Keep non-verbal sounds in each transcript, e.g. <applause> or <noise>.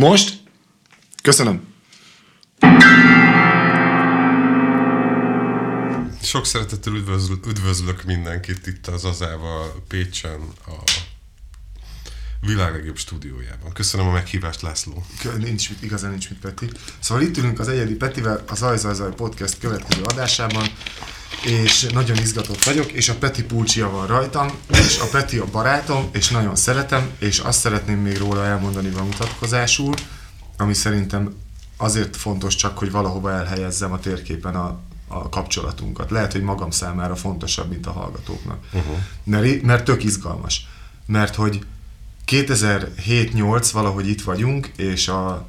Most? Köszönöm. Sok szeretettel üdvözl- üdvözlök mindenkit itt az Azával Pécsen a világ legjobb stúdiójában. Köszönöm a meghívást, László. Nincs mit, igazán nincs mit, Peti. Szóval itt ülünk az Egyedi Petivel az Zaj Zaj Zaj podcast következő adásában, és nagyon izgatott vagyok, és a Peti pulcsia van rajtam, és a Peti a barátom, és nagyon szeretem, és azt szeretném még róla elmondani bemutatkozásul, ami szerintem azért fontos csak, hogy valahova elhelyezzem a térképen a, a kapcsolatunkat. Lehet, hogy magam számára fontosabb, mint a hallgatóknak. Uh-huh. Mert, mert tök izgalmas. Mert hogy 2007-8 valahogy itt vagyunk, és a,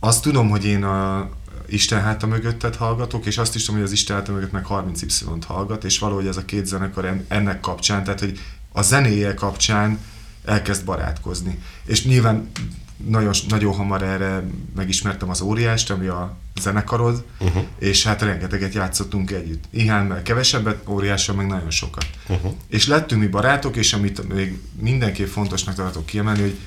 azt tudom, hogy én a Isten háta mögöttet hallgatok, és azt is tudom, hogy az Isten háta mögött meg 30Y-t hallgat, és valahogy ez a két zenekar ennek kapcsán, tehát hogy a zenéje kapcsán elkezd barátkozni. És nyilván nagyon, nagyon hamar erre megismertem az óriást, ami a zenekarod, uh-huh. és hát rengeteget játszottunk együtt. Ihánmel kevesebbet, óriással meg nagyon sokat. Uh-huh. És lettünk mi barátok, és amit még mindenképp fontosnak tartok kiemelni, hogy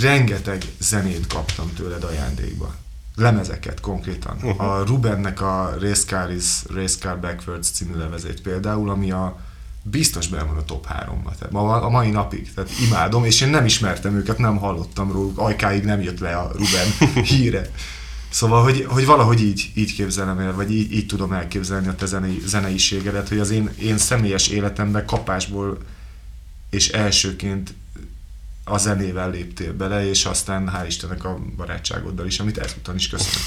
rengeteg zenét kaptam tőled ajándékba. Lemezeket konkrétan. Uh-huh. A Rubennek a Race Car is Race Car Backwards című levezét például, ami a biztos benne van a top 3-ba. Tehát ma, a mai napig. Tehát imádom, és én nem ismertem őket, nem hallottam róluk. Ajkáig nem jött le a Ruben <laughs> híre. Szóval, hogy, hogy valahogy így, így képzelem el, vagy így, így tudom elképzelni a te zenei, zeneiségedet, hogy az én, én személyes életemben kapásból és elsőként a zenével léptél bele, és aztán hál' Istennek a barátságoddal is, amit ezúttal is köszönöm.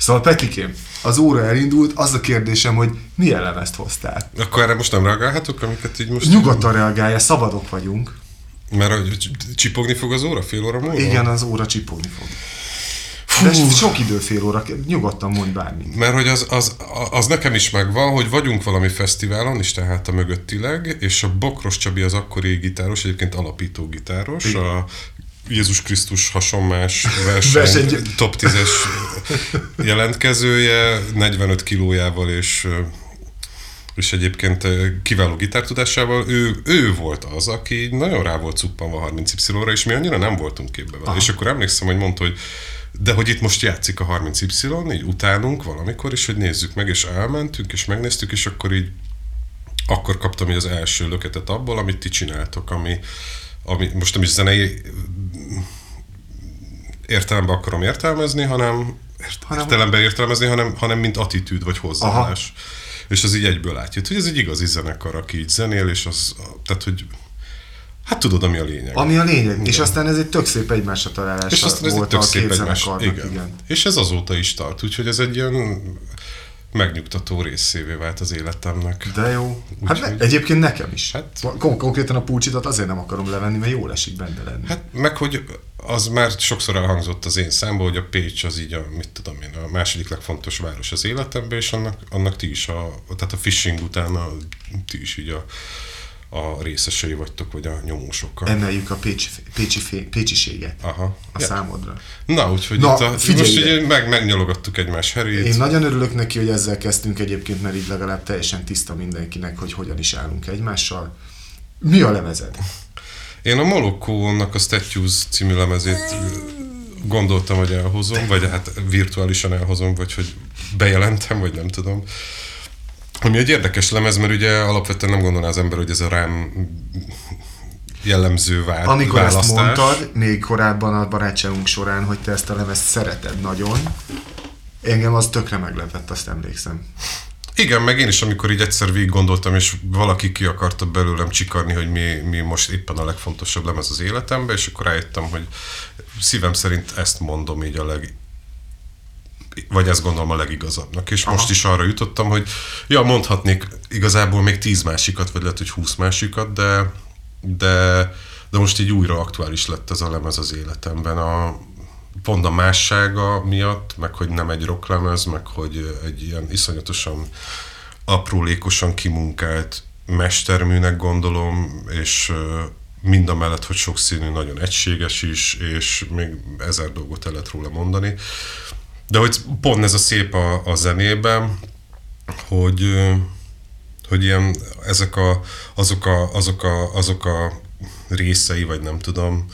Szóval Petikém, az óra elindult, az a kérdésem, hogy milyen lemezt hoztál? Akkor erre most nem reagálhatok, amiket így most... Nyugodtan reagálja, szabadok vagyunk. Mert csipogni fog az óra fél óra múlva? Igen, az óra csipogni fog. De sok idő fél óra, nyugodtan mondj bármit. Mert hogy az, az, az nekem is megvan, hogy vagyunk valami fesztiválon, is tehát a mögöttileg, és a Bokros Csabi az akkori gitáros, egyébként alapító gitáros, Igen. a Jézus Krisztus hasonmás verseny, verseny. top 10-es jelentkezője, 45 kilójával és és egyébként kiváló gitártudásával, ő, ő volt az, aki nagyon rá volt cuppanva 30 y és mi annyira nem voltunk képbe vele. Aha. És akkor emlékszem, hogy mondta, hogy de hogy itt most játszik a 30Y, így utánunk valamikor, és hogy nézzük meg, és elmentünk, és megnéztük, és akkor így akkor kaptam így az első löketet abból, amit ti csináltok, ami, ami most nem is zenei értelemben akarom értelmezni, hanem értelemben értelmezni, hanem, hanem mint attitűd vagy hozzáállás. Aha. És az így egyből látja, hogy ez egy igazi zenekar, aki így zenél, és az, tehát, hogy Hát tudod, ami a lényeg. Ami a lényeg. Igen. És aztán ez egy tök szép egymásra találás és aztán ez volt egy tök szép egymás, igen. igen. És ez azóta is tart, úgyhogy ez egy ilyen megnyugtató részévé vált az életemnek. De jó. Hát ne, egyébként nekem is. Hát, Kon- konkrétan a pulcsidat azért nem akarom levenni, mert jól esik benne lenni. Hát meg, hogy az már sokszor elhangzott az én számból, hogy a Pécs az így a, mit tudom én, a második legfontos város az életemben, és annak, annak ti is a, tehát a fishing után a, ti is így a a részesei vagytok, vagy a nyomósokkal. Emeljük a pécsi, pécsi, pécsiséget Aha. a ja. számodra. Na, úgyhogy Na, itt a, most ugye meg, megnyalogattuk egymás herét. Én nagyon örülök neki, hogy ezzel kezdtünk egyébként, mert így legalább teljesen tiszta mindenkinek, hogy hogyan is állunk egymással. Mi a lemezed? Én a Molokkónak a Statues című lemezét gondoltam, hogy elhozom, vagy hát virtuálisan elhozom, vagy hogy bejelentem, vagy nem tudom. Ami egy érdekes lemez, mert ugye alapvetően nem gondolná az ember, hogy ez a rám jellemző vá- Amikor választás. ezt mondtad, még korábban a barátságunk során, hogy te ezt a lemezt szereted nagyon, engem az tökre meglepett, azt emlékszem. Igen, meg én is, amikor így egyszer végig gondoltam, és valaki ki akarta belőlem csikarni, hogy mi, mi most éppen a legfontosabb lemez az életemben, és akkor rájöttem, hogy szívem szerint ezt mondom így a leg, vagy ezt gondolom a legigazabbnak. És Aha. most is arra jutottam, hogy ja, mondhatnék igazából még tíz másikat, vagy lehet, hogy húsz másikat, de, de, de most így újra aktuális lett ez a lemez az életemben. A, pont a mássága miatt, meg hogy nem egy rocklemez, meg hogy egy ilyen iszonyatosan aprólékosan kimunkált mesterműnek gondolom, és mind a mellett, hogy sokszínű, nagyon egységes is, és még ezer dolgot el lehet róla mondani. De hogy pont ez a szép a, a zenében, hogy, hogy ilyen, ezek a, azok, a, azok, a, azok a részei, vagy nem tudom,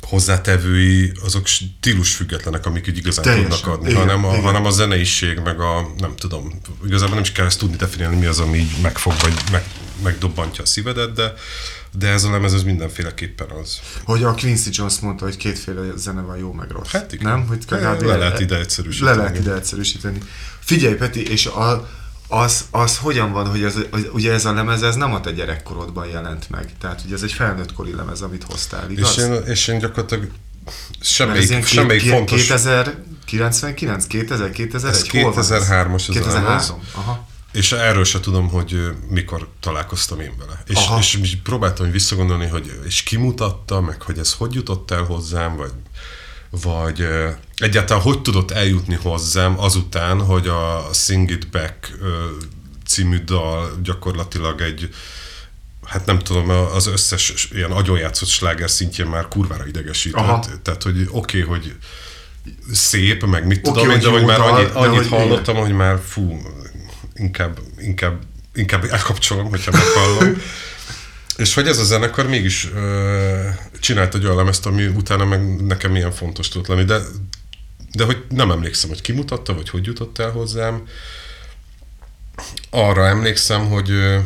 hozzátevői azok stílus függetlenek, amik így igazán Teljesen. tudnak adni, Igen, hanem, a, igen. hanem a zeneiség, meg a, nem tudom, igazából nem is kell ezt tudni definiálni, mi az, ami így megfog, vagy meg, megdobbantja a szívedet, de, de ez a lemez ez mindenféleképpen az. Hogy a Quincy Jones mondta, hogy kétféle zene van jó meg rossz. Hát igen. Nem? Hogy Le- le lehet ide egyszerűsíteni. Le lehet ide egyszerűsíteni. Figyelj, Peti, és a, az, az hogyan van, hogy ez, hogy ugye ez a lemez, ez nem a te gyerekkorodban jelent meg. Tehát, hogy ez egy felnőttkori lemez, amit hoztál, igaz? És én, és én gyakorlatilag semmelyik, ilyen semmelyik két, fontos... 2099, 2000, 2001? Ez Hol van 2003-as ez a 2003. lemez. Aha. És erről se tudom, hogy mikor találkoztam én vele. És, Aha. és próbáltam visszagondolni, hogy és kimutatta, meg hogy ez hogy jutott el hozzám, vagy, vagy egyáltalán hogy tudott eljutni hozzám azután, hogy a Sing It Back című dal gyakorlatilag egy hát nem tudom, az összes ilyen agyonjátszott sláger szintjén már kurvára idegesített. Aha. Tehát, hogy oké, okay, hogy szép, meg mit tudom Oké, én, de hogy már annyit, annyit hallottam, hogy már fú, inkább, inkább, inkább elkapcsolom, hogyha meghallom. <laughs> És hogy ez a zenekar mégis ö, csinált egy olyan lemezt, ami utána meg nekem milyen fontos tudott lenni, de, de hogy nem emlékszem, hogy kimutatta, vagy hogy jutott el hozzám. Arra emlékszem, hogy ö,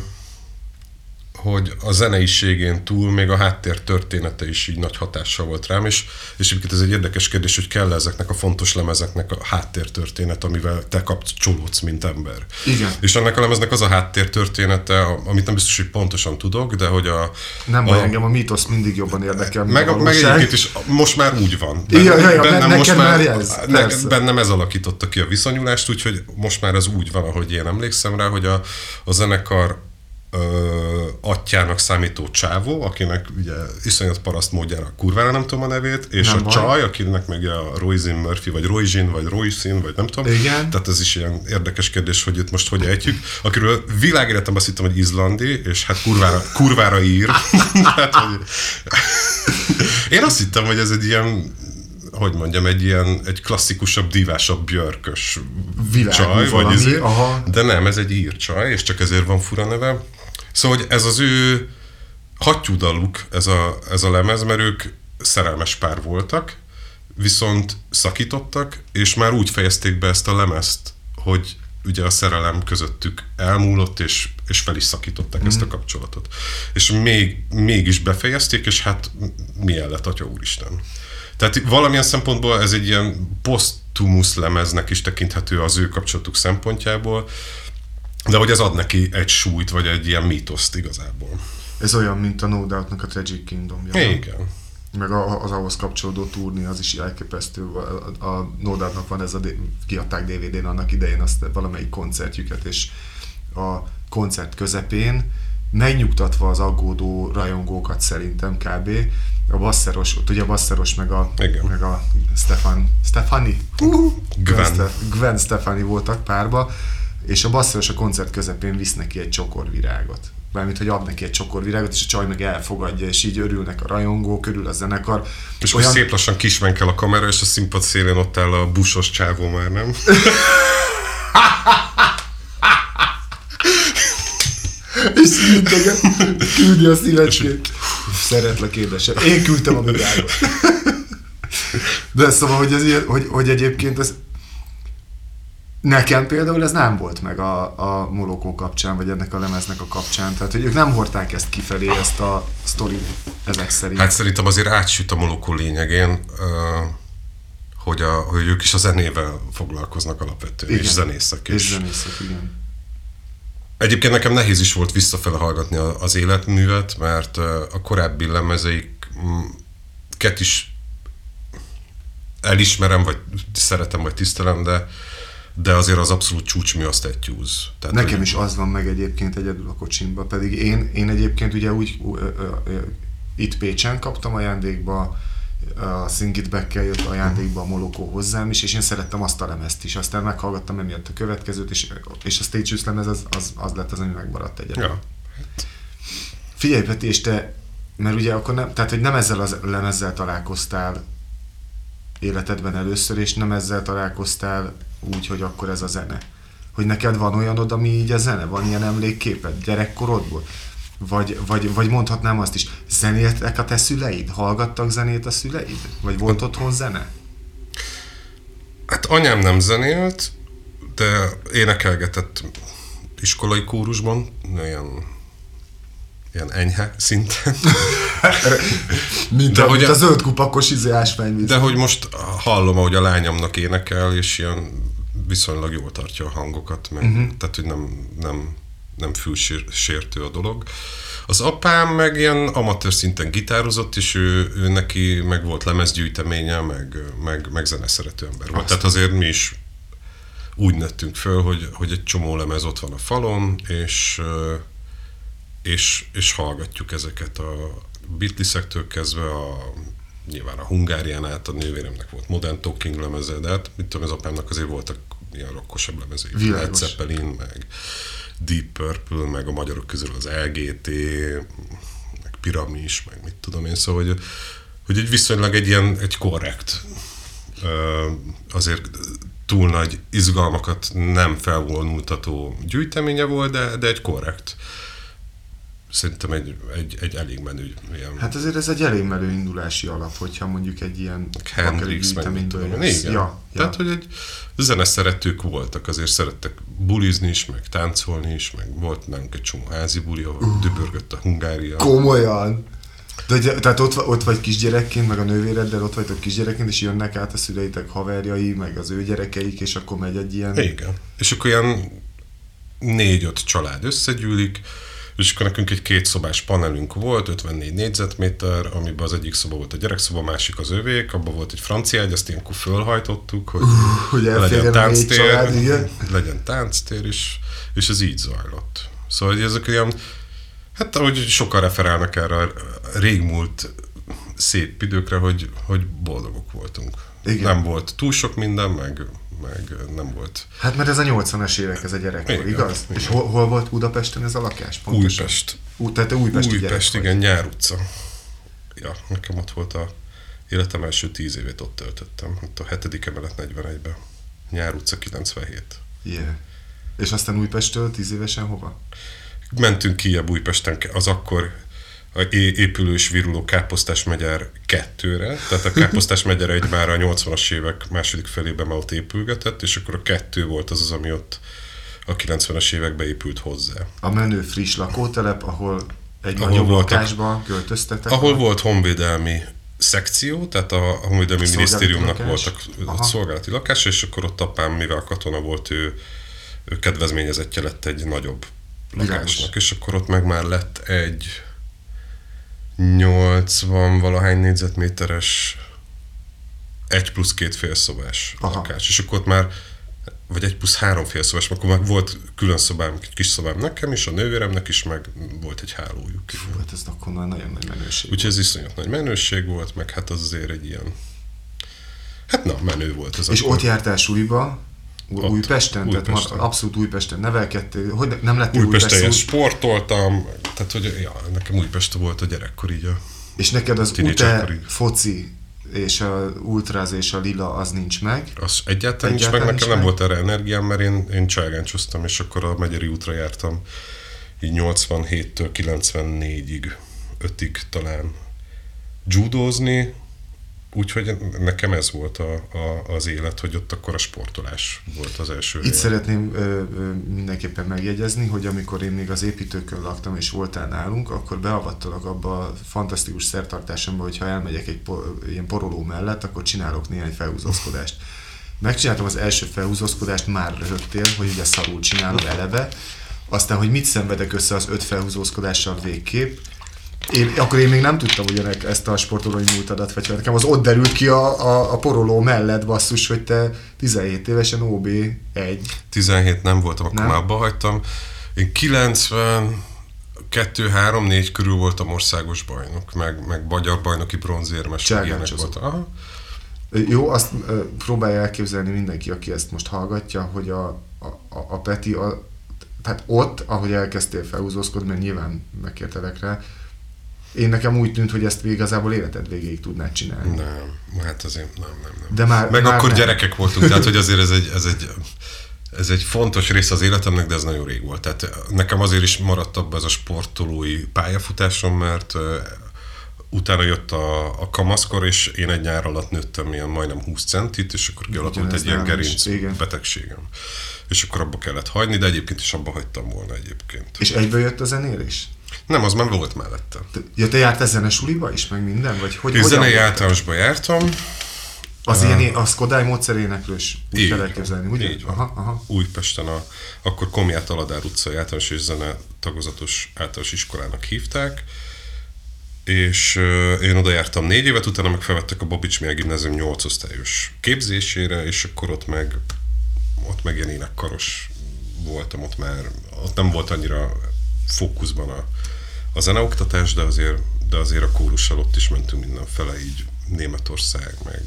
hogy a zeneiségén túl még a háttér története is így nagy hatással volt rám, és, és egyébként ez egy érdekes kérdés, hogy kell ezeknek a fontos lemezeknek a háttér történet, amivel te kapcsolódsz, mint ember. Igen. És ennek a lemeznek az a háttér története, amit nem biztos, hogy pontosan tudok, de hogy a... Nem a, baj, engem a mítosz mindig jobban érdekel, meg, a meg egyébként is, most már úgy van. Ja, ja, ja, ne- neked már ez, ne, bennem ez alakította ki a viszonyulást, úgyhogy most már ez úgy van, ahogy én emlékszem rá, hogy a, a zenekar ö, atyának számító csávó, akinek ugye iszonyat paraszt módjára kurvára nem tudom a nevét, és Nem a baj. csaj, akinek meg a Roisin Murphy, vagy Roisin, vagy Roisin, vagy nem tudom. Igen. Tehát ez is ilyen érdekes kérdés, hogy itt most hogy ejtjük. Akiről világéletemben azt hittem, hogy izlandi, és hát kurvára, kurvára ír. <laughs> hát, hogy... <laughs> Én azt hittem, hogy ez egy ilyen hogy mondjam, egy ilyen egy klasszikusabb, dívásabb, björkös Világú csaj, vagy valami, izé, aha. de nem, ez egy ír csaj, és csak ezért van fura neve. Szóval, hogy ez az ő hattyúdaluk, ez a, ez a lemez, mert ők szerelmes pár voltak, viszont szakítottak, és már úgy fejezték be ezt a lemezt, hogy ugye a szerelem közöttük elmúlott, és, és fel is szakították mm. ezt a kapcsolatot. És még, mégis befejezték, és hát milyen lett, Atya Úristen. Tehát valamilyen szempontból ez egy ilyen posztumusz lemeznek is tekinthető az ő kapcsolatuk szempontjából, de hogy ez ad neki egy súlyt, vagy egy ilyen mítoszt igazából. Ez olyan, mint a No Doubt-nak a Tragic Kingdom. nem? Igen. Meg az ahhoz kapcsolódó turné, az is elképesztő. A, a No Doubt-nak van ez a, kiadták DVD-n annak idején azt valamelyik koncertjüket, és a koncert közepén megnyugtatva az aggódó rajongókat szerintem kb. A basszeros, ott ugye a basszeros meg a, Igen. meg a Stefan, Stefani? Gwen. Gwen Stefani voltak párba, és a basszeros a koncert közepén visz neki egy csokorvirágot. Mármint, hogy ad neki egy csokorvirágot, és a csaj meg elfogadja, és így örülnek a rajongók, örül a zenekar. És Olyan... szép lassan kismenkel a kamera, és a színpad szélén ott áll a busos csávó már, nem? <laughs> És integet, küldi a szívecskét. Szeretlek édesem. Én küldtem a virágot. De szóval, hogy, ez ilyen, hogy, hogy egyébként ez Nekem például ez nem volt meg a, a Molokó kapcsán, vagy ennek a lemeznek a kapcsán. Tehát, hogy ők nem hordták ezt kifelé, ezt a sztorit ezek szerint. Hát szerintem azért átsüt a molokó lényegén, hogy, a, hogy ők is a zenével foglalkoznak alapvetően, és zenészek. És zenészek, igen. Egyébként nekem nehéz is volt visszafele hallgatni az életművet, mert a korábbi lemezeiket is elismerem, vagy szeretem, vagy tisztelem, de, de azért az abszolút csúcsmű azt egy tyúz. Tehát, Nekem hogy- is az van meg egyébként egyedül a kocsimba, pedig én, én egyébként ugye úgy ö, ö, ö, itt Pécsen kaptam ajándékba, a Singit Back-kel jött ajándékba a Molokó hozzám is, és én szerettem azt a lemezt is. Aztán meghallgattam emiatt a következőt, és, és a Stages lemez az, az, az lett az, ami megmaradt egyedül. Ja. Figyelj Peti, és te, mert ugye akkor nem, tehát hogy nem ezzel a lemezzel találkoztál életedben először, és nem ezzel találkoztál úgy, hogy akkor ez a zene. Hogy neked van olyanod, ami így a zene? Van ilyen emlékképed gyerekkorodból? Vagy, vagy, vagy mondhatnám azt is, zenéltek a te szüleid? Hallgattak zenét a szüleid? Vagy volt otthon zene? Hát anyám nem zenélt, de énekelgetett iskolai kórusban, ilyen, ilyen enyhe szinten. <laughs> mint, De hogy a- a zöld kupakos izé ásványvíz. De hogy most hallom, ahogy a lányomnak énekel, és ilyen viszonylag jól tartja a hangokat, meg, uh-huh. tehát hogy nem, nem, nem fülsértő a dolog. Az apám meg ilyen amatőr szinten gitározott, és ő, ő neki meg volt lemezgyűjteménye, meg, meg, meg zeneszerető ember volt. Azt. Tehát azért mi is úgy nőttünk föl, hogy, hogy egy csomó lemez ott van a falon, és, és, és hallgatjuk ezeket a Beatlesektől kezdve a nyilván a Hungárián át a nővéremnek volt Modern Talking lemeze, de hát mit tudom, az apámnak azért voltak ilyen rokkosabb lemezei. Led Zeppelin, meg Deep Purple, meg a magyarok közül az LGT, meg Piramis, meg mit tudom én, szóval, hogy, hogy egy viszonylag egy ilyen, egy korrekt, azért túl nagy izgalmakat nem felvonultató gyűjteménye volt, de, de egy korrekt. Szerintem egy, egy, egy elég menő ilyen Hát azért ez egy elég merő indulási alap, hogyha mondjuk egy ilyen Hendrix, jössz. Igen. Ja, ja. Tehát, hogy egy zeneszeretők voltak, azért szerettek bulizni is, meg táncolni is, meg volt nálunk egy csomó házi buli, ahol uh. dübörgött a Hungária. Komolyan. De, tehát ott, ott vagy kisgyerekként, meg a nővéreddel ott vagytok kisgyerekként, és jönnek át a szüleitek haverjai, meg az ő gyerekeik, és akkor megy egy ilyen... Igen. És akkor ilyen négy-öt család összegyűlik, és akkor nekünk egy kétszobás panelünk volt, 54 négyzetméter, amiben az egyik szoba volt a gyerekszoba, a másik az övék, abban volt egy francia egy, azt ilyenkor fölhajtottuk, hogy, hogy legyen tánctér, család, igen. legyen tánctér is, és ez így zajlott. Szóval hogy ezek ilyen, hát ahogy sokan referálnak erre a régmúlt szép időkre, hogy, hogy boldogok voltunk. Igen. Nem volt túl sok minden, meg, meg nem volt Hát mert ez a 80-as évek, ez a gyerekkor, Igen, igaz? igen. És hol, hol volt Budapesten ez a lakás? Pontosan? Újpest. Ú, tehát te újpesti Újpest, igen, Nyár utca. Ja, nekem ott volt a életem első tíz évét ott töltöttem, ott a hetedik emelet 41-ben. Nyár utca 97. Vagy. Yeah. És aztán Újpesttől tíz évesen hova? Mentünk ki a Újpesten az akkor a é- épülő és viruló Káposztás megyár kettőre, tehát a Káposztás megyár egy már a 80-as évek második felében már ott épülgetett, és akkor a kettő volt az az, ami ott a 90-es években épült hozzá. A menő friss lakótelep, ahol egy Ahol nagyobb voltak- lakásba költöztetek. Ahol vagy? volt honvédelmi szekció, tehát a honvédelmi Szolgálati minisztériumnak lakás? voltak Aha. szolgálati lakás, és akkor ott apám, mivel katona volt, ő, ő kedvezményezettje lett egy nagyobb Világos. lakásnak, és akkor ott meg már lett egy 80 valahány négyzetméteres egy plusz két félszobás Aha. lakás, és akkor ott már vagy egy plusz három félszobás, akkor már volt külön szobám, egy kis szobám nekem is, a nővéremnek is, meg volt egy hálójuk. Hát ez akkor már nagyon nagy menőség. Úgyhogy ez iszonyat nagy menőség volt, meg hát az azért egy ilyen... Hát na, menő volt ez. És akkor. ott jártál suliba, Ott, Újpesten? Tehát Újpesten. ma- abszolút Újpesten nevelkedtél? Hogy ne- nem lettél Újpesten Újpest sportoltam, tehát hogy ja, nekem Újpest volt a gyerekkor így a... És neked az. UTE foci és a ultráz és a lila az nincs meg. Az egyáltalán, nincs meg, nekem nem meg? volt erre energiám, mert én, én cságáncsoztam, és akkor a Megyeri útra jártam így 87-től 94-ig, 5-ig talán judózni, úgyhogy nekem ez volt a, a, az élet, hogy ott akkor a sportolás volt az első Itt élet. szeretném ö, ö, mindenképpen megjegyezni, hogy amikor én még az építőkön laktam és voltál nálunk, akkor beavattalak abba a fantasztikus szertartásomba, hogy ha elmegyek egy po- ilyen poroló mellett, akkor csinálok néhány felhúzózkodást. Megcsináltam az első felhúzózkodást, már röhögtél, hogy ugye szarul csinálom eleve, aztán, hogy mit szenvedek össze az öt felhúzózkodással végképp, én, akkor én még nem tudtam ugyanek ezt a sportolói múltadat, vagy nekem az ott derült ki a, a, a poroló mellett basszus, hogy te 17 évesen OB 1. 17 nem voltam, akkor Nem? már abba hagytam. Én 90 2 3 4 körül voltam országos bajnok, meg, meg magyar bajnoki bronzérmes, Cságáncsozó. voltam. Aha. Jó, azt ö, próbálja elképzelni mindenki, aki ezt most hallgatja, hogy a, a, a a Peti, a, tehát ott, ahogy elkezdtél felhúzózkodni, mert nyilván megkértelek rá, én nekem úgy tűnt, hogy ezt igazából életed végéig tudnád csinálni. Nem, hát azért nem, nem, nem. De már, Meg már akkor nem. gyerekek voltunk, tehát hogy azért ez egy, ez egy ez egy fontos része az életemnek, de ez nagyon rég volt. Tehát nekem azért is maradt abba ez a sportolói pályafutásom, mert utána jött a, a kamaszkor, és én egy nyár alatt nőttem ilyen majdnem 20 centit, és akkor kialakult egy ilyen gerinc betegségem. És akkor abba kellett hagyni, de egyébként is abba hagytam volna egyébként. És egyből jött a zenélés? Nem, az már volt mellette. Ja, te jártál zenesuliba is, meg minden? Vagy hogy, Én zenei általánosba jártam. Az uh, ilyen a Skodály módszeréneklős, úgy kell elképzelni, ugye? Így van. Aha, aha. Újpesten a, akkor Komját Aladár utcai általános és zene tagozatos általános iskolának hívták, és uh, én oda jártam négy évet, utána meg felvettek a Babics Miel Gimnázium 8 osztályos képzésére, és akkor ott meg, ott meg ilyen énekkaros voltam, ott már, ott nem volt annyira fókuszban a, a zeneoktatás, de azért, de azért a kórussal ott is mentünk mindenfele, így Németország, meg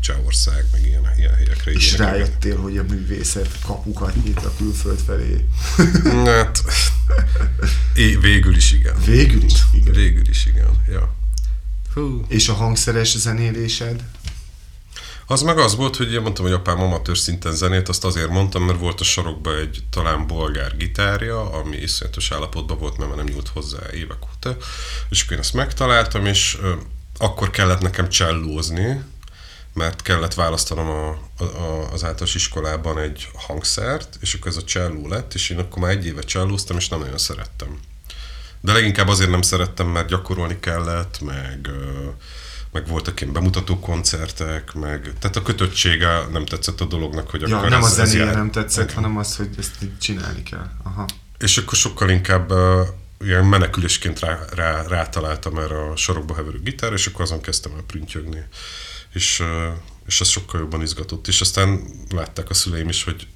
Csehország, meg ilyen, ilyen helyekre. És rájöttél, hogy a művészet kapukat nyit a külföld felé. <laughs> Hát, é, végül is igen. Végül is igen. Végül is igen, ja. Hú. És a hangszeres zenélésed? Az meg az volt, hogy én mondtam, hogy apám amatőr szinten zenét, azt azért mondtam, mert volt a sarokban egy talán bolgár gitárja, ami iszonyatos állapotban volt, mert nem nyúlt hozzá évek óta, és én ezt megtaláltam, és akkor kellett nekem csellózni, mert kellett választanom a, a, az általános iskolában egy hangszert, és akkor ez a cselló lett, és én akkor már egy évet csellóztam, és nem nagyon szerettem. De leginkább azért nem szerettem, mert gyakorolni kellett, meg, meg voltak ilyen bemutató koncertek, meg, tehát a kötöttsége nem tetszett a dolognak, hogy ja, akkor nem ez, a zenéje nem tetszett, igen. hanem az, hogy ezt csinálni kell. Aha. És akkor sokkal inkább ilyen menekülésként rá, rá, rátaláltam erre a sorokba heverő gitár, és akkor azon kezdtem el prüntjögni. És, és ez sokkal jobban izgatott. És aztán látták a szüleim is, hogy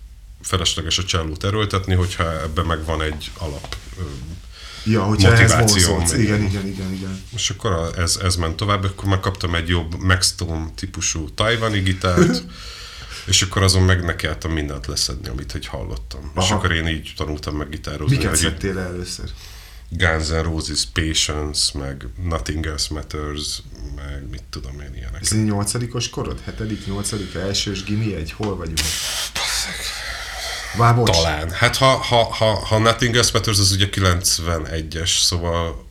felesleges a csellót erőltetni, hogyha ebben megvan egy alap Ja, hogyha motiváció. Igen, igen, igen, igen. És akkor ez, ez ment tovább, akkor megkaptam egy jobb Maxstone típusú tajvani gitárt, <laughs> és akkor azon meg nekiálltam mindent leszedni, amit hogy hallottam. Aha. És akkor én így tanultam meg gitározni. Miket szedtél először? Guns N' Roses Patience, meg Nothing Else Matters, meg mit tudom én ilyenek. Ez egy nyolcadikos korod? Hetedik, nyolcadik, elsős gimi egy? Hol vagyunk? Vár, Talán. Hát ha, ha, ha, ha Nothing Else Matters, az ugye 91-es, szóval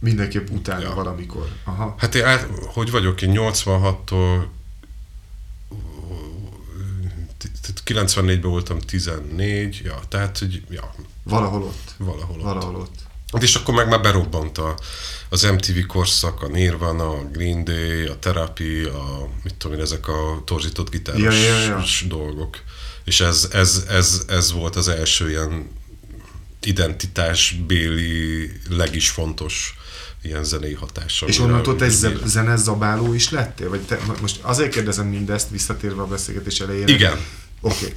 Mindenképp utána ja. valamikor. Aha. Hát én, hogy vagyok, én 86-tól 94-ben voltam 14, ja, tehát, hogy ja. Valahol ott. Valahol ott. Valahol ott. És akkor meg már berobbant a, az MTV korszak, a Nirvana, a Green Day, a Therapy, a, mit tudom én, ezek a torzított gitáros ja, ja, ja. dolgok. És ez, ez, ez, ez volt az első ilyen identitásbéli, legis fontos ilyen zenei hatása. És onnantól te zene zabáló is lettél? Vagy te, most azért kérdezem mindezt, visszatérve a beszélgetés elejére. Igen. Oké. Okay.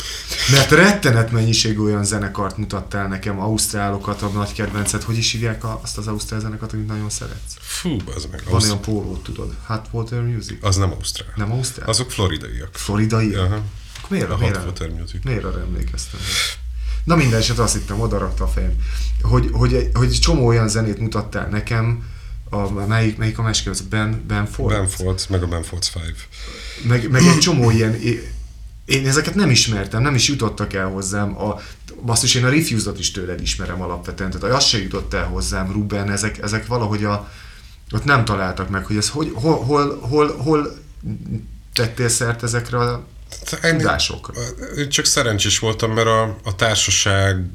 Mert rettenet mennyiségű olyan zenekart mutattál nekem, ausztrálokat, a nagy kedvencet. Hogy is hívják azt az ausztrál zenekart, amit nagyon szeretsz? Fú, az meg. Van olyan pólót, tudod? Hot Water Music? Az nem ausztrál. Nem ausztrál? Azok floridaiak. Floridaiak? Aha. Akkor miért, a miért, Water Music. Miért arra emlékeztem? Na minden eset azt hittem, oda rakta a fejem, hogy, hogy, hogy egy csomó olyan zenét mutattál nekem, a, melyik, melyik a másik, az Ben, ben Ford? Ben Ford, meg a Ben Ford's Five. Meg, meg egy csomó ilyen én ezeket nem ismertem, nem is jutottak el hozzám. A, basszus, én a Refused-ot is tőled ismerem alapvetően, tehát az se jutott el hozzám, Ruben, ezek, ezek valahogy a, ott nem találtak meg, hogy ez hogy, hol, hol, hol, hol tettél szert ezekre a tudásokra? Én csak szerencsés voltam, mert a, a társaság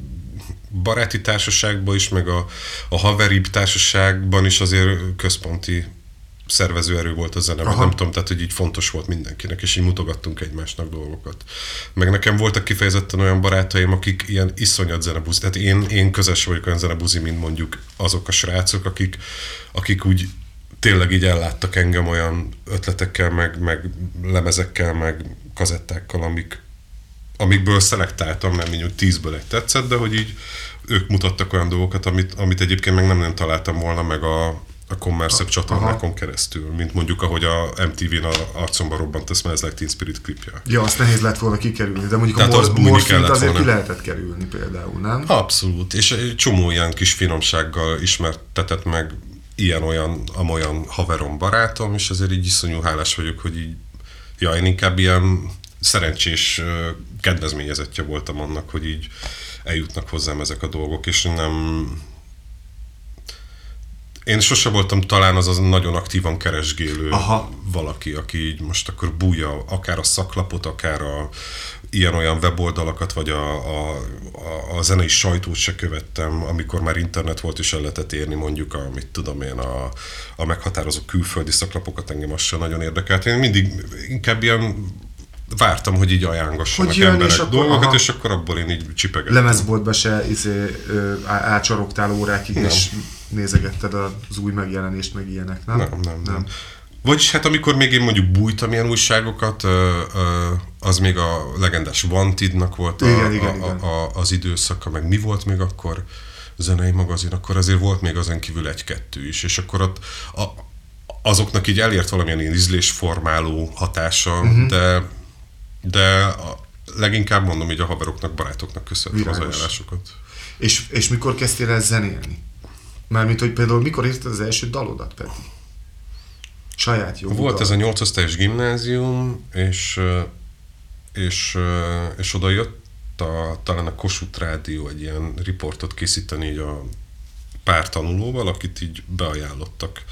baráti társaságban is, meg a, a haveri társaságban is azért központi szervezőerő volt a zene, nem tudom, tehát hogy így fontos volt mindenkinek, és így mutogattunk egymásnak dolgokat. Meg nekem voltak kifejezetten olyan barátaim, akik ilyen iszonyat zenebuzi, tehát én, én közös vagyok olyan zenebuzi, mint mondjuk azok a srácok, akik, akik úgy tényleg így elláttak engem olyan ötletekkel, meg, meg lemezekkel, meg kazettákkal, amik, amikből szelektáltam, mert mondjuk tízből egy tetszett, de hogy így ők mutattak olyan dolgokat, amit, amit egyébként meg nem, nem találtam volna meg a, a commerce csatornákon keresztül, mint mondjuk ahogy a MTV-n a arcomba robbant a Smells Like Teen Spirit klipje. Ja, azt nehéz lett volna kikerülni, de mondjuk Tehát a mor- morfint azért volna. ki lehetett kerülni például, nem? Abszolút, és egy csomó ilyen kis finomsággal ismertetett meg ilyen-olyan, amolyan haverom, barátom, és azért így iszonyú hálás vagyok, hogy így, ja, én inkább ilyen szerencsés kedvezményezettje voltam annak, hogy így eljutnak hozzám ezek a dolgok, és nem én sose voltam talán az az nagyon aktívan keresgélő Aha. valaki, aki így most akkor bújja akár a szaklapot, akár a ilyen-olyan weboldalakat, vagy a, a, a, a zenei sajtót se követtem, amikor már internet volt, és el lehetett érni mondjuk a, mit tudom én, a, a meghatározó külföldi szaklapokat engem az sem nagyon érdekelt. Én mindig inkább ilyen vártam, hogy így ajánlgassanak hogy emberek és akkor, dolgokat, aha. és akkor abból én így csipegettem. Lemezboltba se izé, ácsorogtál órákig, nem. és nézegetted az új megjelenést, meg ilyenek, nem? Nem, nem, nem. nem. Vagyis hát amikor még én mondjuk bújtam ilyen újságokat, az még a legendás Wantednak volt a, igen, igen, a, igen. A, az időszaka, meg mi volt még akkor zenei magazin, akkor azért volt még azon kívül egy-kettő is, és akkor ott a, azoknak így elért valamilyen ilyen ízlésformáló hatása, uh-huh. de de a, leginkább mondom így a haveroknak, barátoknak köszönöm az ajánlásokat. És, és mikor kezdtél el zenélni? Mármint, hogy például mikor írtad az első dalodat, Peti? Saját jó. Volt dal. ez a nyolcosztályos gimnázium, és, és, és oda jött a, talán a Kossuth Rádió egy ilyen riportot készíteni így a pár tanulóval, akit így beajánlottak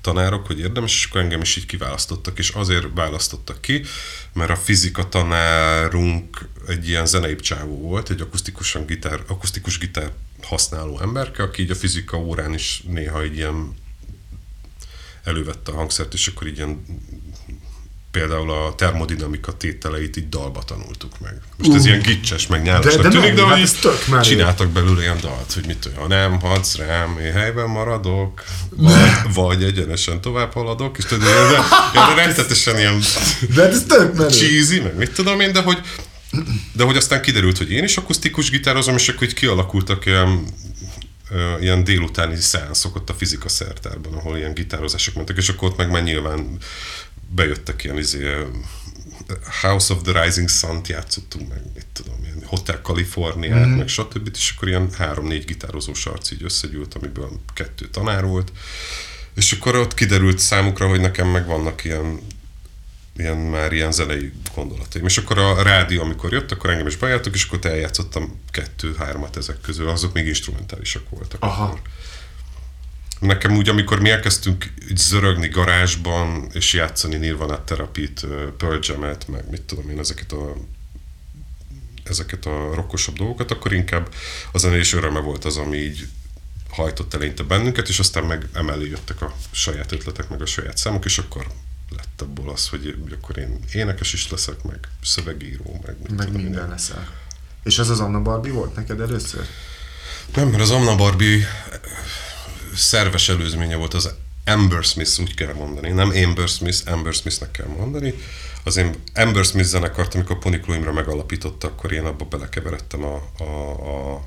tanárok, hogy érdemes, és akkor engem is így kiválasztottak, és azért választottak ki, mert a fizika tanárunk egy ilyen zenei csávó volt, egy akusztikusan gitár, akusztikus gitár használó emberke, aki így a fizika órán is néha egy ilyen elővette a hangszert, és akkor így ilyen például a termodinamika tételeit így dalba tanultuk meg. Most uh, ez ilyen gicses, meg nyálasnak de, de tűnik, de hát hogy tök csináltak belőle ilyen dalt, hogy mit ha nem hadsz rám, én helyben maradok, vagy, vagy egyenesen tovább haladok, és tudod, ilyen, ilyen rendetesen ilyen de hát ez tök menő. cheesy, meg mit tudom én, de hogy de hogy aztán kiderült, hogy én is akusztikus gitározom, és akkor így kialakultak ilyen ilyen délutáni szeánszok ott a fizika szertárban, ahol ilyen gitározások mentek, és akkor ott meg már nyilván bejöttek ilyen izé, House of the Rising Sun-t játszottunk meg, mit tudom, ilyen Hotel California, mm. meg stb. És akkor ilyen három-négy gitározós arc így összegyűlt, amiből kettő tanár volt. És akkor ott kiderült számukra, hogy nekem meg vannak ilyen ilyen már ilyen zenei gondolataim. És akkor a rádió, amikor jött, akkor engem is bejártak, és akkor eljátszottam kettő-hármat ezek közül, azok még instrumentálisak voltak. Aha. Akkor. Nekem úgy, amikor mi elkezdtünk zörögni garázsban, és játszani Nirvana terapit, Pearl Jam-et, meg mit tudom én, ezeket a ezeket a rokkosabb dolgokat, akkor inkább a zenés öröme volt az, ami így hajtott eleinte bennünket, és aztán meg emellé jöttek a saját ötletek, meg a saját számok, és akkor lett abból az, hogy akkor én énekes is leszek, meg szövegíró, meg, meg tudom, minden leszel. És az az Anna Barbie volt neked először? Nem, mert az Anna Barbie szerves előzménye volt az Amber Smith, úgy kell mondani. Nem Amber Smith, Amber Smithnek kell mondani. Az én Amber Smith zenekart, amikor Pony Imre megalapította, akkor én abba belekeveredtem a, a, a,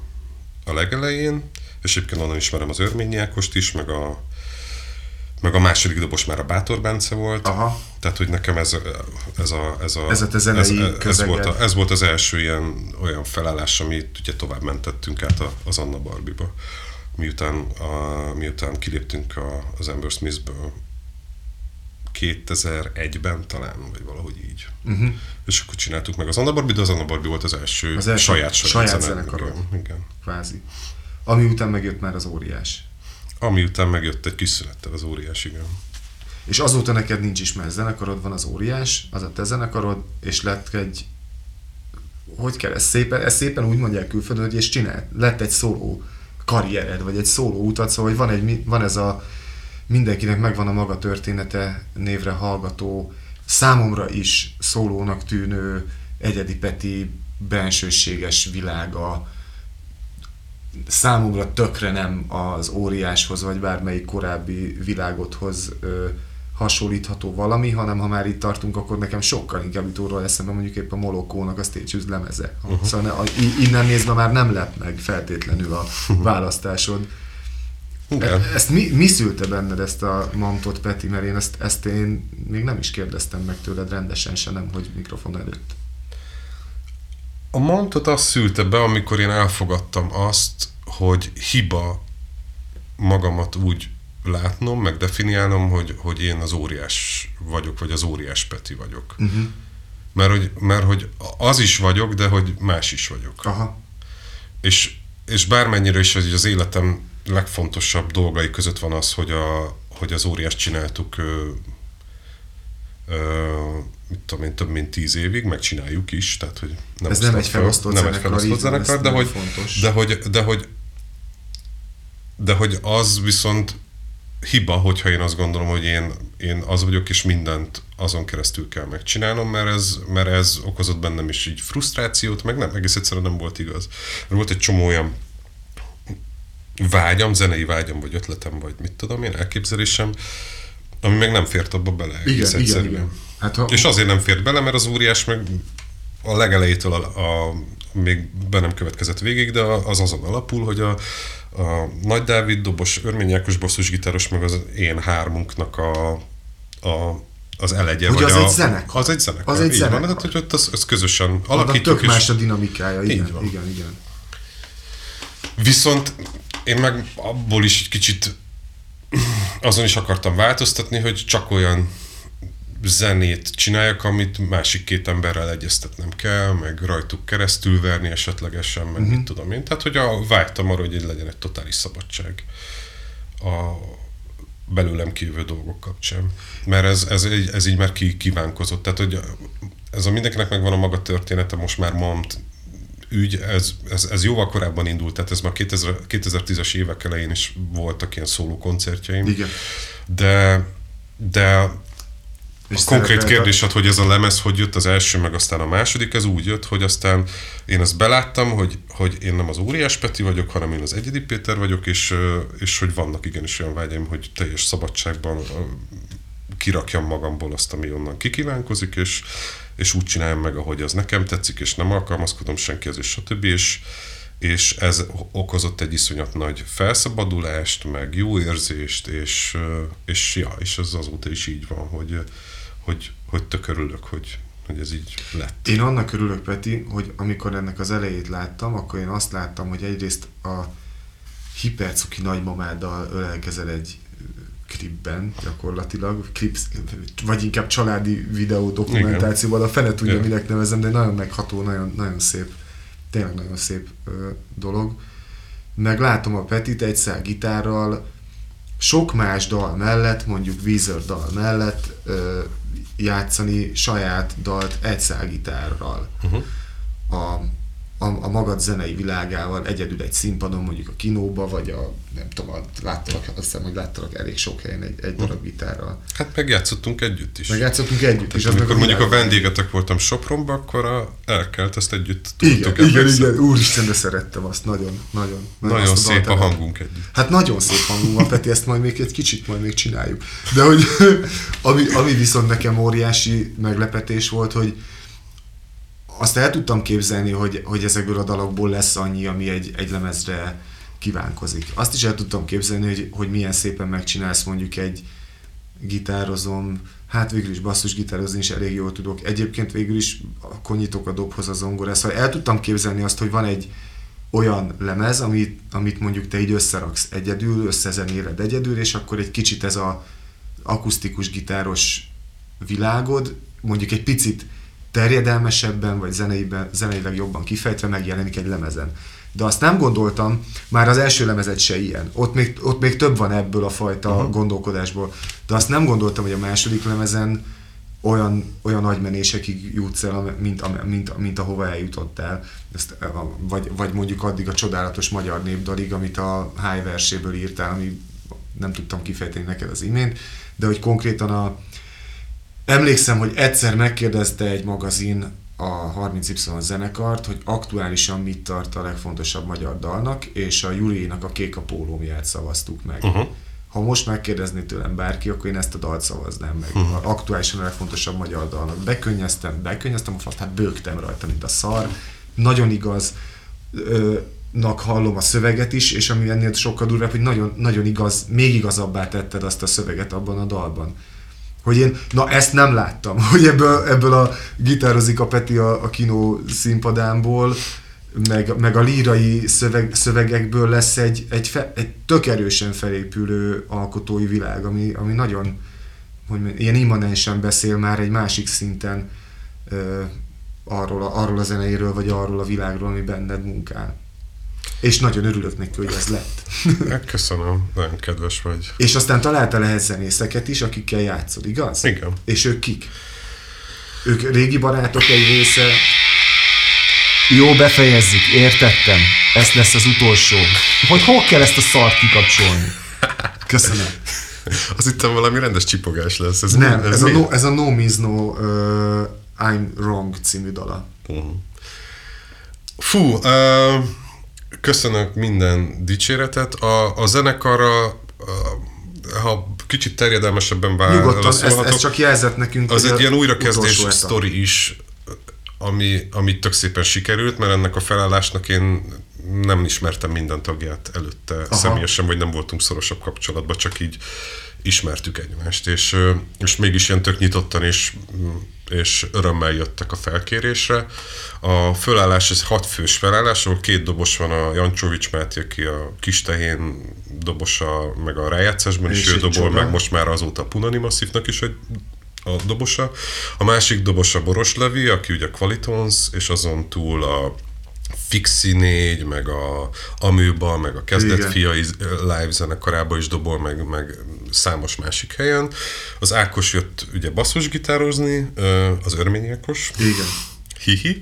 a legelején, és egyébként onnan ismerem az Örményi Ákost is, meg a, meg a második dobos már a Bátor Bence volt. Aha. Tehát, hogy nekem ez, ez a... Ez, a, ez, a ez, ez, volt a, ez volt az első ilyen olyan felállás, amit ugye tovább mentettünk át az Anna Barbiba miután, a, miután kiléptünk a, az Amber Smithből 2001-ben talán, vagy valahogy így. Uh-huh. És akkor csináltuk meg az Anna Barbie, de az Anna Barbie volt az első, az első saját, saját, saját zenekar. Igen, igen. Kvázi. Ami után megjött már az óriás. Ami után megjött egy kis szünettel az óriás, igen. És azóta neked nincs is már zenekarod, van az óriás, az a te zenekarod, és lett egy hogy kell, ezt szépen, ezt szépen úgy mondják külföldön, hogy és csinál, lett egy szóló karriered, vagy egy szóló utat, szóval hogy van, egy, van ez a mindenkinek megvan a maga története névre hallgató, számomra is szólónak tűnő egyedi Peti bensőséges világa, számomra tökre nem az óriáshoz, vagy bármelyik korábbi világothoz ö, hasonlítható valami, hanem ha már itt tartunk, akkor nekem sokkal inkább itt óról eszembe mondjuk épp a Molokónak a Stage lemeze. Uh-huh. Szóval a, innen nézve már nem lett meg feltétlenül a választásod. Igen. E, ezt mi, mi szülte benned ezt a mantot, Peti? Mert én ezt, ezt én még nem is kérdeztem meg tőled rendesen se nem, hogy mikrofon előtt. A mantot azt szülte be, amikor én elfogadtam azt, hogy hiba magamat úgy látnom, meg definiálnom, hogy, hogy én az óriás vagyok, vagy az óriás Peti vagyok. Uh-huh. mert hogy, mert hogy az is vagyok, de hogy más is vagyok. Aha. És, és bármennyire is az, az életem legfontosabb dolgai között van az, hogy, a, hogy az óriás csináltuk ö, ö, mit tudom én, több mint tíz évig, megcsináljuk is, tehát hogy nem Ez nem egy felosztott nem zenekar, egy felosztott zenekar, de hogy, fontos. de hogy, de hogy de hogy az viszont hiba, hogyha én azt gondolom, hogy én, én az vagyok, és mindent azon keresztül kell megcsinálnom, mert ez, mert ez okozott bennem is így frusztrációt, meg nem, egész egyszerűen nem volt igaz. Volt egy csomó olyan vágyam, zenei vágyam, vagy ötletem, vagy mit tudom én, elképzelésem, ami meg nem fért abba bele. Igen, igen, igen. Hát, ha... És azért nem fért bele, mert az óriás meg a legelejétől a, a, még be nem következett végig, de az azon alapul, hogy a, a Nagy Dávid dobos, Örmény Ákos basszusgitáros, meg az én hármunknak a, a az elegye. Hogy vagy az a, egy zenekar. Az egy zenekar. Az egy így zenekar. Van, tehát, hogy ott az, az közösen Alakítjuk. Tök és... más a dinamikája, igen, van. igen, igen. Viszont én meg abból is egy kicsit azon is akartam változtatni, hogy csak olyan zenét csináljak, amit másik két emberrel egyeztetnem kell, meg rajtuk keresztül verni esetlegesen, meg uh-huh. mit tudom én. Tehát, hogy a, vágytam arra, hogy legyen egy totális szabadság a belőlem kívül dolgok kapcsán. Mert ez, ez, ez így már ki, kívánkozott. Tehát, hogy ez a mindenkinek megvan a maga története, most már mond ügy, ez, ez, ez jóval korábban indult, tehát ez már 2000, 2010-es évek elején is voltak ilyen szóló koncertjeim. Igen. De, de És a konkrét kérdésed, hogy ez a lemez hogy jött az első, meg aztán a második, ez úgy jött, hogy aztán én azt beláttam, hogy, hogy én nem az óriás Peti vagyok, hanem én az egyedi Péter vagyok, és, és hogy vannak igenis olyan vágyaim, hogy teljes szabadságban kirakjam magamból azt, ami onnan kikívánkozik, és, és úgy csináljam meg, ahogy az nekem tetszik, és nem alkalmazkodom senkihez, és stb. És, és ez okozott egy iszonyat nagy felszabadulást, meg jó érzést, és, és, ja, és ez azóta is így van, hogy, hogy, hogy tök örülök, hogy, hogy ez így lett. Én annak örülök, Peti, hogy amikor ennek az elejét láttam, akkor én azt láttam, hogy egyrészt a hipercuki nagymamáddal ölelkezel egy klipben gyakorlatilag, klip, vagy inkább családi videó dokumentációban, a fene tudja, Igen. minek nevezem, de nagyon megható, nagyon, nagyon szép, tényleg nagyon szép dolog. Meg látom a Petit egy szál gitárral, sok más dal mellett, mondjuk Weezer dal mellett játszani saját dalt egy szál gitárral. Uh-huh. A, a, a magad zenei világával egyedül egy színpadon, mondjuk a kinóba, vagy a, nem tudom, a, láttalak, azt hiszem, hogy láttalak elég sok helyen egy, egy darab gitárral. Hát megjátszottunk együtt is. Meg játszottunk együtt, az meg amikor mondjuk a vendégetek voltam Sopronba, akkor a elkelt, ezt együtt Igen, tudtuk. igen, emlékszem? igen, úristen, de szerettem azt, nagyon, nagyon. Nagyon azt szép a hangunk együtt. Hát nagyon szép hangunk van, Peti, ezt majd még egy kicsit majd még csináljuk. De hogy <laughs> ami, ami viszont nekem óriási meglepetés volt, hogy azt el tudtam képzelni, hogy, hogy ezekből a dalokból lesz annyi, ami egy, egy lemezre kívánkozik. Azt is el tudtam képzelni, hogy, hogy milyen szépen megcsinálsz mondjuk egy gitározom, hát végül is basszus gitározni is elég jól tudok. Egyébként végül is akkor nyitok a dobhoz a zongorát. Szóval el tudtam képzelni azt, hogy van egy olyan lemez, amit, amit mondjuk te így összeraksz egyedül, összezenéled egyedül, és akkor egy kicsit ez a akusztikus gitáros világod, mondjuk egy picit terjedelmesebben, vagy zeneiben, zeneileg jobban kifejtve megjelenik egy lemezen. De azt nem gondoltam, már az első lemezet se ilyen. Ott még, ott még több van ebből a fajta uh-huh. gondolkodásból. De azt nem gondoltam, hogy a második lemezen olyan, olyan nagy menésekig jutsz el, mint, mint, mint ahova eljutottál. Ezt, vagy, vagy mondjuk addig a csodálatos magyar népdalig, amit a High verséből írtál, ami nem tudtam kifejteni neked az imént, de hogy konkrétan a, Emlékszem, hogy egyszer megkérdezte egy magazin a 30Y zenekart, hogy aktuálisan mit tart a legfontosabb magyar dalnak, és a Julinak a Kék a pólómját szavaztuk meg. Uh-huh. Ha most megkérdezné tőlem bárki, akkor én ezt a dalt szavaznám meg. Uh-huh. Aktuálisan a legfontosabb magyar dalnak. Bekönnyeztem, bekönnyeztem a faszt, hát bőgtem rajta, mint a szar. Nagyon igaz, ö, nak hallom a szöveget is, és ami ennél sokkal durvább, hogy nagyon, nagyon igaz, még igazabbá tetted azt a szöveget abban a dalban. Hogy én, na ezt nem láttam, <laughs> hogy ebből, ebből a gitározik a Peti a, a kinó színpadámból, meg, meg a lírai szöveg, szövegekből lesz egy, egy, fe, egy tök erősen felépülő alkotói világ, ami, ami nagyon hogy mondjam, ilyen immanensen beszél már egy másik szinten ö, arról, arról a zeneiről, vagy arról a világról, ami benned munkál. És nagyon örülök neki, hogy ez lett. Hát, Köszönöm, nagyon kedves vagy. És aztán találtál ehhez zenészeket is, akikkel játszol, igaz? Igen. És ők kik? Ők régi barátok egy része? Jó, befejezzük, értettem. Ez lesz az utolsó. Hogy hol kell ezt a szart kikapcsolni? Köszönöm. Az itt valami rendes csipogás lesz. Ez Nem, mi? ez, a mi? no, ez a No Means No uh, I'm Wrong című dala. Fú, uh, köszönök minden dicséretet. A, a zenekarra, uh, ha kicsit terjedelmesebben válaszolhatok, ezt csak jelzett nekünk. az egy a ilyen újrakezdés sztori is, ami, ami tök szépen sikerült, mert ennek a felállásnak én nem ismertem minden tagját előtte Aha. személyesen, vagy nem voltunk szorosabb kapcsolatban, csak így ismertük egymást, és, és mégis ilyen tök nyitottan és, és örömmel jöttek a felkérésre. A fölállás, ez hat fős felállás, ahol két dobos van, a Jancsovics Máté, aki a kis tehén dobosa, meg a rájátszásban is És ő egy dobol, csoda. meg most már azóta a Punani Masszívnak is egy a dobosa. A másik dobosa Boros Levi, aki ugye Qualitons, és azon túl a Fixi 4, meg a Amőba, meg a Kezdet Igen. Fiai live zenekarában is dobol, meg, meg számos másik helyen. Az Ákos jött ugye basszusgitározni, az örmény Ákos. Igen. Hihi.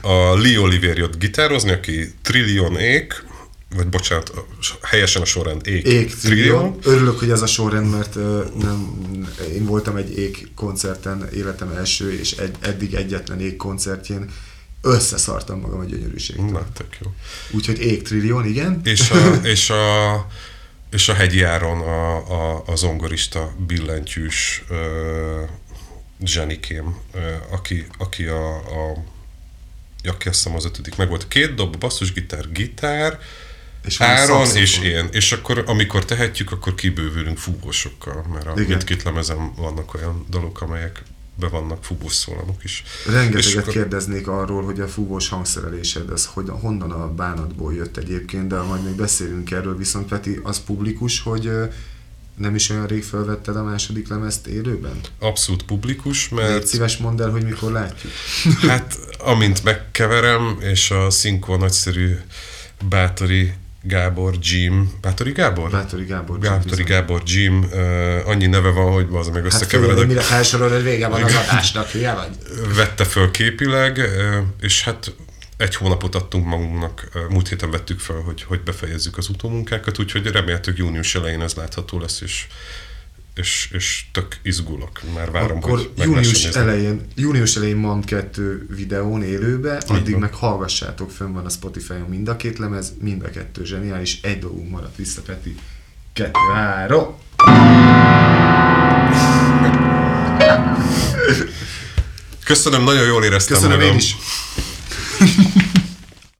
A Lee Oliver jött gitározni, aki Trillion Ék, vagy bocsánat, helyesen a sorrend Ék. Ég Trillion. Örülök, hogy ez a sorrend, mert nem, én voltam egy ég koncerten életem első, és egy, eddig egyetlen ég koncertjén összeszartam magam a gyönyörűségtől. Na, tök jó. Úgyhogy ég Trillion, igen. És a, és a, és a hegyi áron a, a, a zongorista billentyűs uh, zsenikém, uh, aki, aki a, a aki azt hiszem az ötödik meg volt. Két dob, basszusgitár, gitár, És Áron és én. És akkor, amikor tehetjük, akkor kibővülünk fúvósokkal, mert a Igen. mindkét lemezen vannak olyan dalok, amelyek be vannak fúvós szólamok is. Rengeteget akkor- kérdeznék arról, hogy a fúvós hangszerelésed, ez hogy, honnan a bánatból jött egyébként, de majd még beszélünk erről, viszont Peti, az publikus, hogy nem is olyan rég felvetted a második lemezt élőben? Abszolút publikus, Légy mert szíves mondd el, hogy mikor látjuk. Hát, amint megkeverem, és a szinkó nagyszerű Bátori Gábor Jim, Bátori Gábor? Bátori Gábor. Bátori bizony. Gábor Jim, uh, annyi neve van, hogy az meg Hát összekeveredek. mire felsorolod, vége van az adásnak, hülye vagy? Vette föl képileg, uh, és hát egy hónapot adtunk magunknak, uh, múlt héten vettük fel, hogy, hogy befejezzük az utómunkákat, úgyhogy remélhetőleg június elején ez látható lesz, és és, és tök izgulok. Már várom, Akkor hogy június elején, június elején MAM 2 videón élőbe, addig van. meg hallgassátok, fönn van a Spotify-on mind a két lemez, mind a kettő zseniális, egy dolgunk maradt vissza, Peti. Kettő, három. Köszönöm, nagyon jól éreztem Köszönöm magam. én is. <laughs>